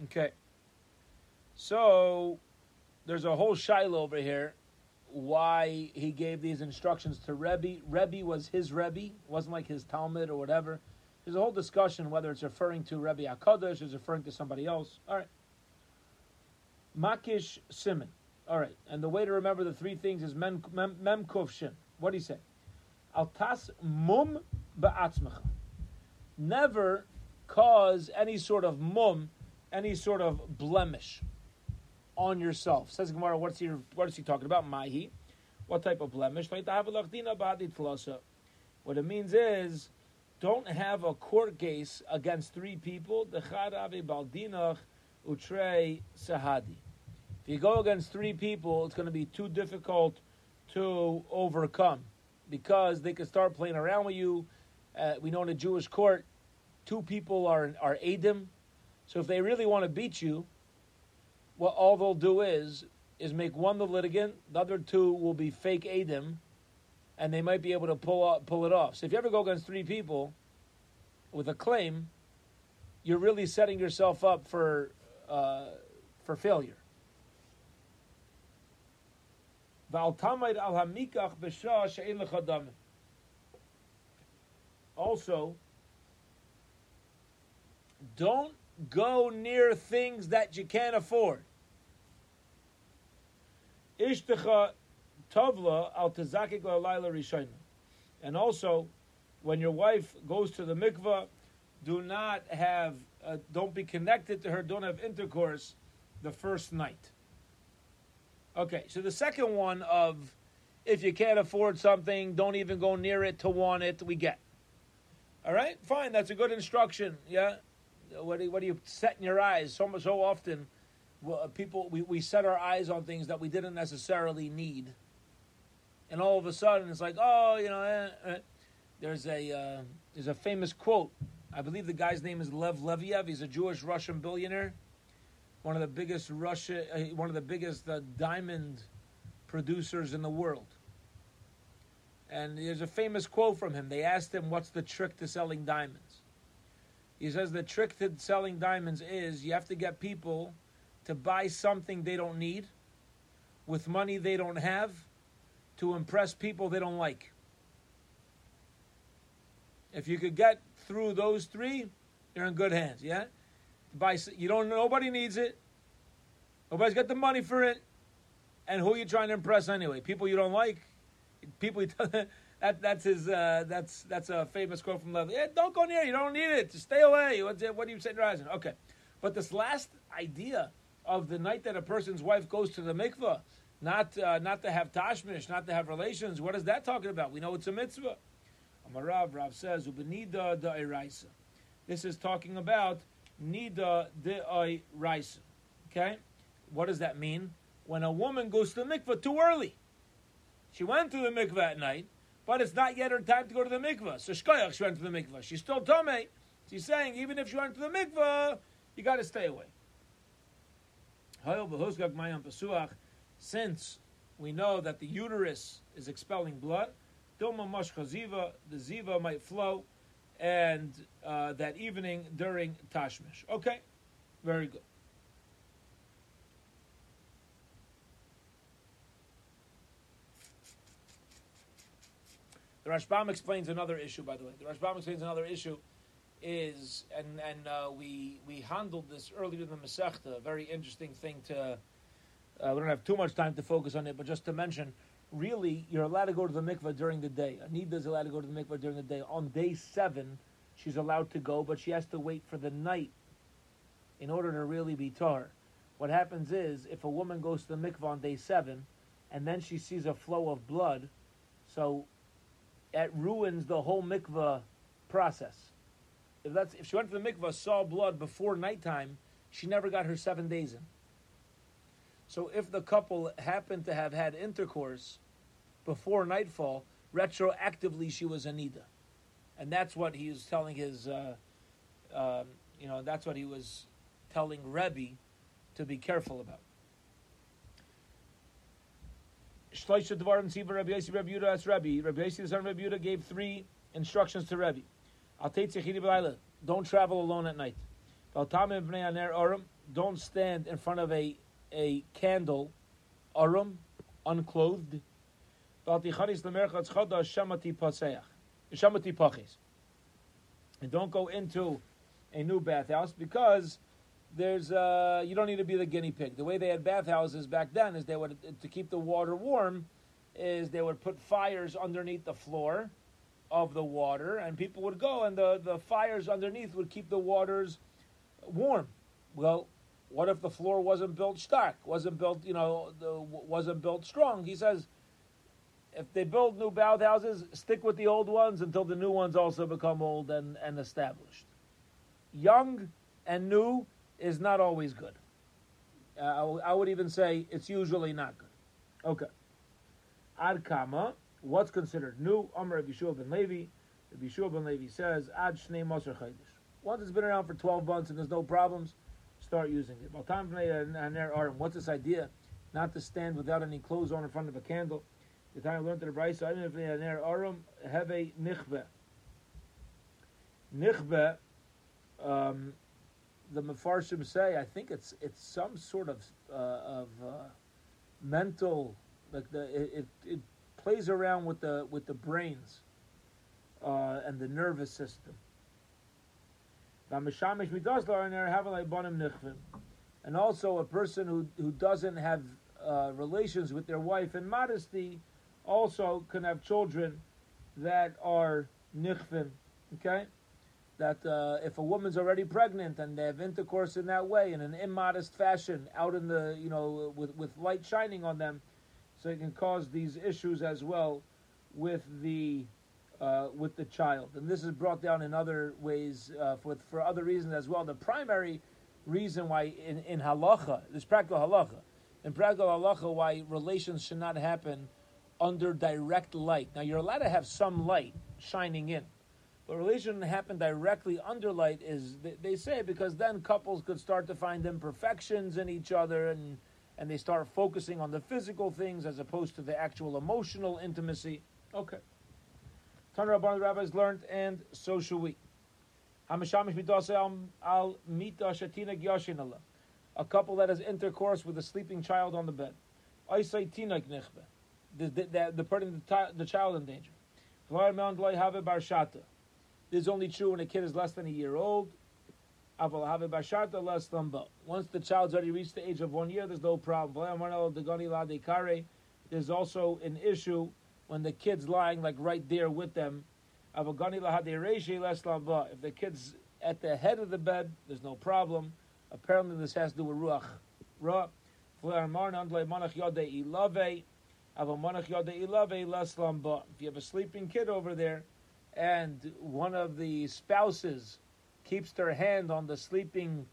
Okay. So there's a whole shiloh over here why he gave these instructions to Rebbe. Rebbe was his Rebbe, it wasn't like his talmid or whatever. There's a whole discussion whether it's referring to Rebbe Akadosh it's referring to somebody else. All right. Makish Simon. All right. And the way to remember the three things is Mem, mem, mem Kuf Shin. What do he say? Altas Mum Ba'atzmecha. Never cause any sort of mum any sort of blemish on yourself. Says Gemara, what's he, what is he talking about? Mahi. What type of blemish? What it means is, don't have a court case against three people. If you go against three people, it's going to be too difficult to overcome because they can start playing around with you. Uh, we know in a Jewish court, two people are are Adim, so if they really want to beat you, what all they'll do is is make one the litigant, the other two will be fake Adim, and they might be able to pull off, pull it off. So if you ever go against three people with a claim, you're really setting yourself up for uh, for failure. Also, don't go near things that you can't afford. Tovla al tezakik laila. And also, when your wife goes to the mikvah, do not have, uh, don't be connected to her, don't have intercourse the first night. Okay, so the second one of if you can't afford something, don't even go near it to want it, we get. All right, fine, that's a good instruction. Yeah, what do, what do you set in your eyes? So so often, well, people we, we set our eyes on things that we didn't necessarily need. And all of a sudden it's like, oh, you know, eh, eh. there's a uh, there's a famous quote. I believe the guy's name is Lev Leviev. He's a Jewish Russian billionaire, one of the biggest Russia, uh, one of the biggest uh, diamond producers in the world. And there's a famous quote from him. They asked him, "What's the trick to selling diamonds?" He says the trick to selling diamonds is you have to get people to buy something they don't need with money they don't have to impress people they don't like. If you could get through those three, you're in good hands. Yeah, you don't. Nobody needs it. Nobody's got the money for it. And who are you trying to impress anyway? People you don't like. People you that that's his. Uh, that's that's a famous quote from Levy. Yeah, don't go near. You don't need it. Just stay away. What, what do you say, Rising? Okay, but this last idea of the night that a person's wife goes to the mikvah, not uh, not to have tashmish, not to have relations. What is that talking about? We know it's a mitzvah. Amarav Rav says ubenida da eraisa. This is talking about nida de raisa. Okay, what does that mean? When a woman goes to the mikvah too early, she went to the mikvah at night, but it's not yet her time to go to the mikvah. So shkoyach, she went to the mikvah. She's still tame. She's saying even if she went to the mikvah, you got to stay away. Since we know that the uterus is expelling blood, the Ziva might flow, and uh, that evening during Tashmish. Okay, very good. The Rashbam explains another issue, by the way. The Rashbam explains another issue is, and and uh, we we handled this earlier in the Masechta. A very interesting thing to. Uh, we don't have too much time to focus on it, but just to mention, really, you're allowed to go to the mikvah during the day. Anita is allowed to go to the mikvah during the day. On day seven, she's allowed to go, but she has to wait for the night in order to really be tar. What happens is, if a woman goes to the mikvah on day seven, and then she sees a flow of blood, so it ruins the whole mikvah process if that's if she went to the mikvah, saw blood before nighttime, she never got her seven days in. So if the couple happened to have had intercourse before nightfall, retroactively she was a nida, and that's what he was telling his, uh, um, you know, that's what he was telling Rebbe to be careful about. Shloisha Dvarim Siva Rabbi Yossi Rabbi Yudah Rabbi. Rabbi the son of Rabbi gave three instructions to Rebbe. Don't travel alone at night. Don't stand in front of a, a candle, arum, unclothed. And don't go into a new bathhouse because there's uh, you don't need to be the guinea pig. The way they had bathhouses back then is they would to keep the water warm is they would put fires underneath the floor of the water, and people would go, and the, the fires underneath would keep the waters warm. Well, what if the floor wasn't built stark, wasn't built, you know, the, wasn't built strong? He says, if they build new bathhouses, stick with the old ones until the new ones also become old and, and established. Young and new is not always good. Uh, I, w- I would even say it's usually not good. Okay. Ad kama what's considered new? Amr Rabbi Yeshua ben Levi. Yeshua ben Levi says, Ad Shnei. Once it's been around for 12 months and there's no problems, start using it. What's this idea? Not to stand without any clothes on in front of a candle. The time I learned the Bryce, I didn't Aram have a nichbe. Nichbe, um, the Mefarshim say, I think it's it's some sort of uh, of uh, mental, like the it, it, it plays around with the with the brains uh, and the nervous system. And also a person who, who doesn't have uh, relations with their wife in modesty also can have children that are nichvin. Okay? That uh, if a woman's already pregnant and they have intercourse in that way in an immodest fashion, out in the you know with with light shining on them, so it can cause these issues as well with the uh, with the child. And this is brought down in other ways uh, for for other reasons as well. The primary reason why in, in halacha, this practical halacha, in practical halacha, why relations should not happen under direct light. Now you're allowed to have some light shining in, but relation happen directly under light is they say because then couples could start to find imperfections in each other and and they start focusing on the physical things as opposed to the actual emotional intimacy. Okay. Tana Rabban the rabbis learned, and so should we. A couple that has intercourse with a sleeping child on the bed. The, the, the, putting the, child in danger. This is only true when a kid is less than a year old. Aval Have Shatter less than both. Once the child's already reached the age of one year, there's no problem. There's also an issue when the kid's lying like right there with them. If the kid's at the head of the bed, there's no problem. Apparently, this has to do with ruach. If you have a sleeping kid over there, and one of the spouses keeps their hand on the sleeping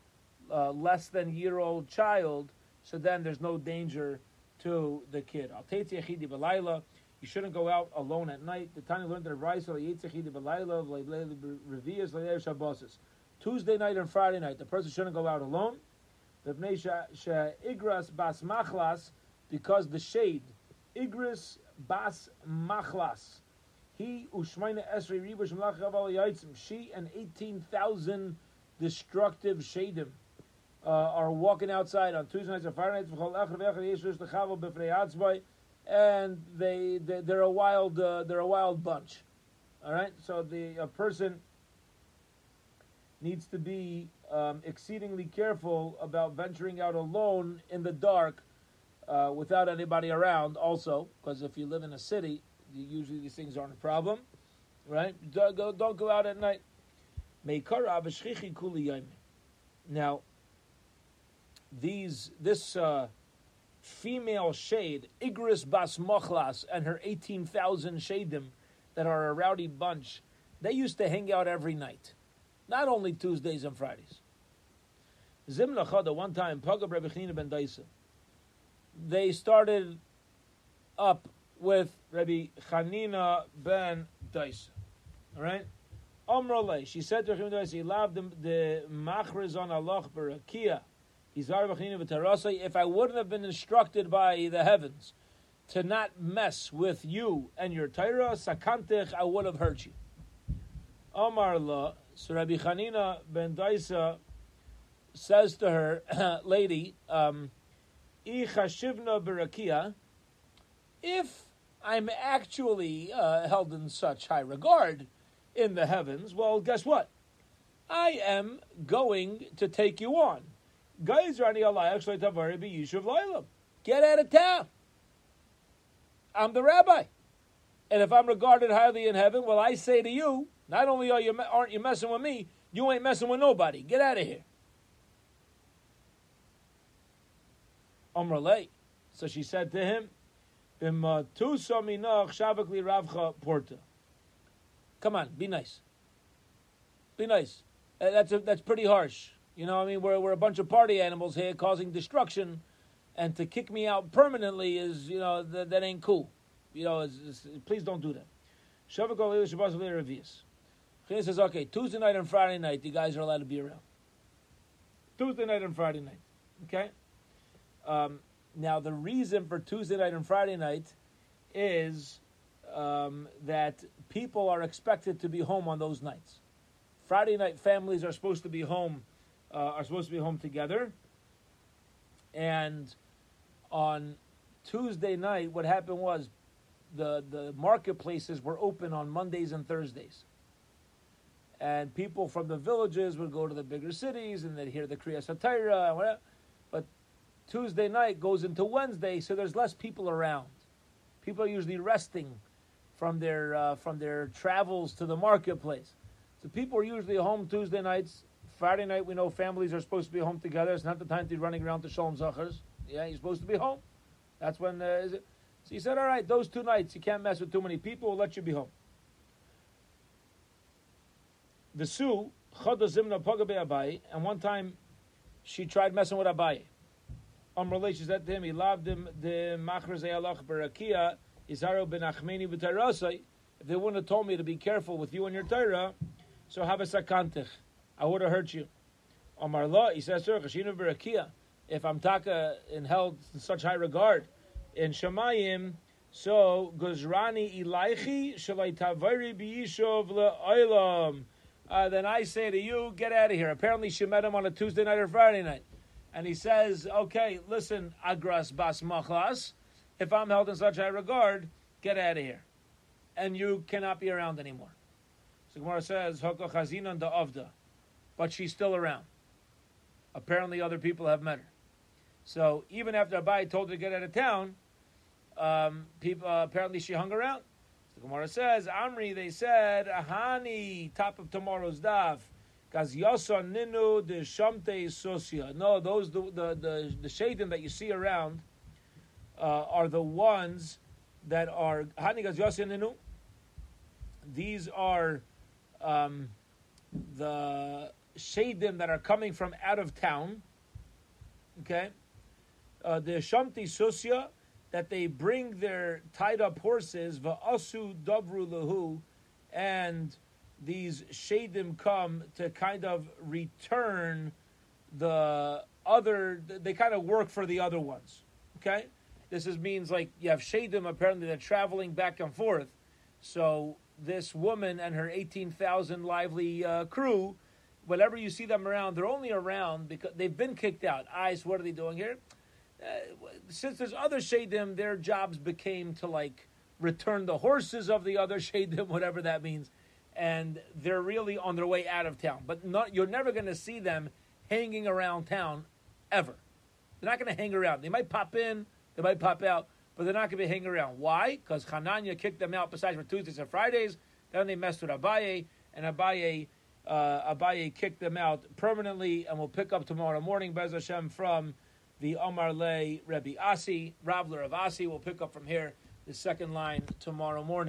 uh, less than year old child, so then there's no danger to the kid. You shouldn't go out alone at night. The Tanya learned that Tuesday night and Friday night, the person shouldn't go out alone. Igras Bas Machlas, Because the shade, Igris bas machlas, he ushmaina esrei ribush malach She and eighteen thousand destructive shadim uh, are walking outside on Tuesday nights and Friday nights and they, they are a wild uh, they're a wild bunch. All right, so the a person needs to be um, exceedingly careful about venturing out alone in the dark uh, without anybody around. Also, because if you live in a city, usually these things aren't a problem, right? Don't go, don't go out at night. Now, these this. Uh, female shade, Igris Bas Mochlas, and her 18,000 shadim that are a rowdy bunch, they used to hang out every night, not only Tuesdays and Fridays. Zimna Chada, one time, Pagab Rebbe ben Daisa, they started up with Rabbi Chanina ben Daisa. All right? Omrole, she said to him, he loved the machriz on Allah barakia if I wouldn't have been instructed by the heavens to not mess with you and your Torah, sakantich, I would have hurt you. Omar la, so Rabbi Chanina ben Daisa says to her, lady, um, if I'm actually uh, held in such high regard in the heavens, well, guess what? I am going to take you on. Get out of town. I'm the rabbi. And if I'm regarded highly in heaven, well, I say to you, not only are you, aren't you messing with me, you ain't messing with nobody. Get out of here. Amrale. So she said to him, Come on, be nice. Be nice. Uh, that's, a, that's pretty harsh. You know, I mean, we're, we're a bunch of party animals here causing destruction, and to kick me out permanently is, you know, that, that ain't cool. You know, it's, it's, please don't do that. He says, okay, Tuesday night and Friday night, you guys are allowed to be around. Tuesday night and Friday night. Okay? Um, now, the reason for Tuesday night and Friday night is um, that people are expected to be home on those nights. Friday night families are supposed to be home uh, are supposed to be home together. And on Tuesday night, what happened was the, the marketplaces were open on Mondays and Thursdays. And people from the villages would go to the bigger cities and they'd hear the Kriya Satira and whatever. But Tuesday night goes into Wednesday, so there's less people around. People are usually resting from their uh, from their travels to the marketplace. So people are usually home Tuesday nights Friday night, we know families are supposed to be home together. It's not the time to be running around to Shalom Zachars. Yeah, you're supposed to be home. That's when uh, is it? So he said, all right, those two nights, you can't mess with too many people. We'll let you be home. The Sue, and one time she tried messing with Abai. Um, she said to him, he loved him, the Machrezei Allah Barakia, Izaro ben Achmeni b'Tairasai, if they wouldn't have told me to be careful with you and your Torah, so have a sakantich. I would have hurt you. Omar La, he says, Sir, Chashinu Berakia, if I'm taka and held in such high regard in Shemayim, so Guzrani Ilaichi Shalai Tavari Biyishov Le'olam. Uh, then I say to you, get out of here. Apparently, she met him on a Tuesday night or Friday night. And he says, okay, listen, Agras Bas Machlas, if I'm held in such high regard, get out of here. And you cannot be around anymore. So Gemara says, Hoko Chazinan da Avda. But she's still around. Apparently, other people have met her. So even after Abai told her to get out of town, um, people uh, apparently she hung around. The Gemara says, Amri, they said, Ahani, top of tomorrow's daf. Ninu sosia. No, those the the the, the that you see around uh, are the ones that are hani ninu. These are um, the shadim that are coming from out of town. Okay, uh, the shamti sosia that they bring their tied up horses, va'asu davru lahu, and these shadim come to kind of return the other, they kind of work for the other ones. Okay? This is, means like you have shadim apparently they're traveling back and forth. So this woman and her 18,000 lively uh, crew, whenever you see them around, they're only around because they've been kicked out. Eyes, what are they doing here? Uh, since there's other shadim, their jobs became to like return the horses of the other shadim, whatever that means, and they're really on their way out of town. But not, you're never going to see them hanging around town ever. They're not going to hang around. They might pop in, they might pop out, but they're not going to be hanging around. Why? Because Hananya kicked them out besides for Tuesdays and Fridays. Then they messed with Abaye, and Abaye, uh, Abaye kicked them out permanently, and we'll pick up tomorrow morning, Bez Hashem, from the Omar Le Rebbe Asi, Ravler of Asi. We'll pick up from here the second line tomorrow morning.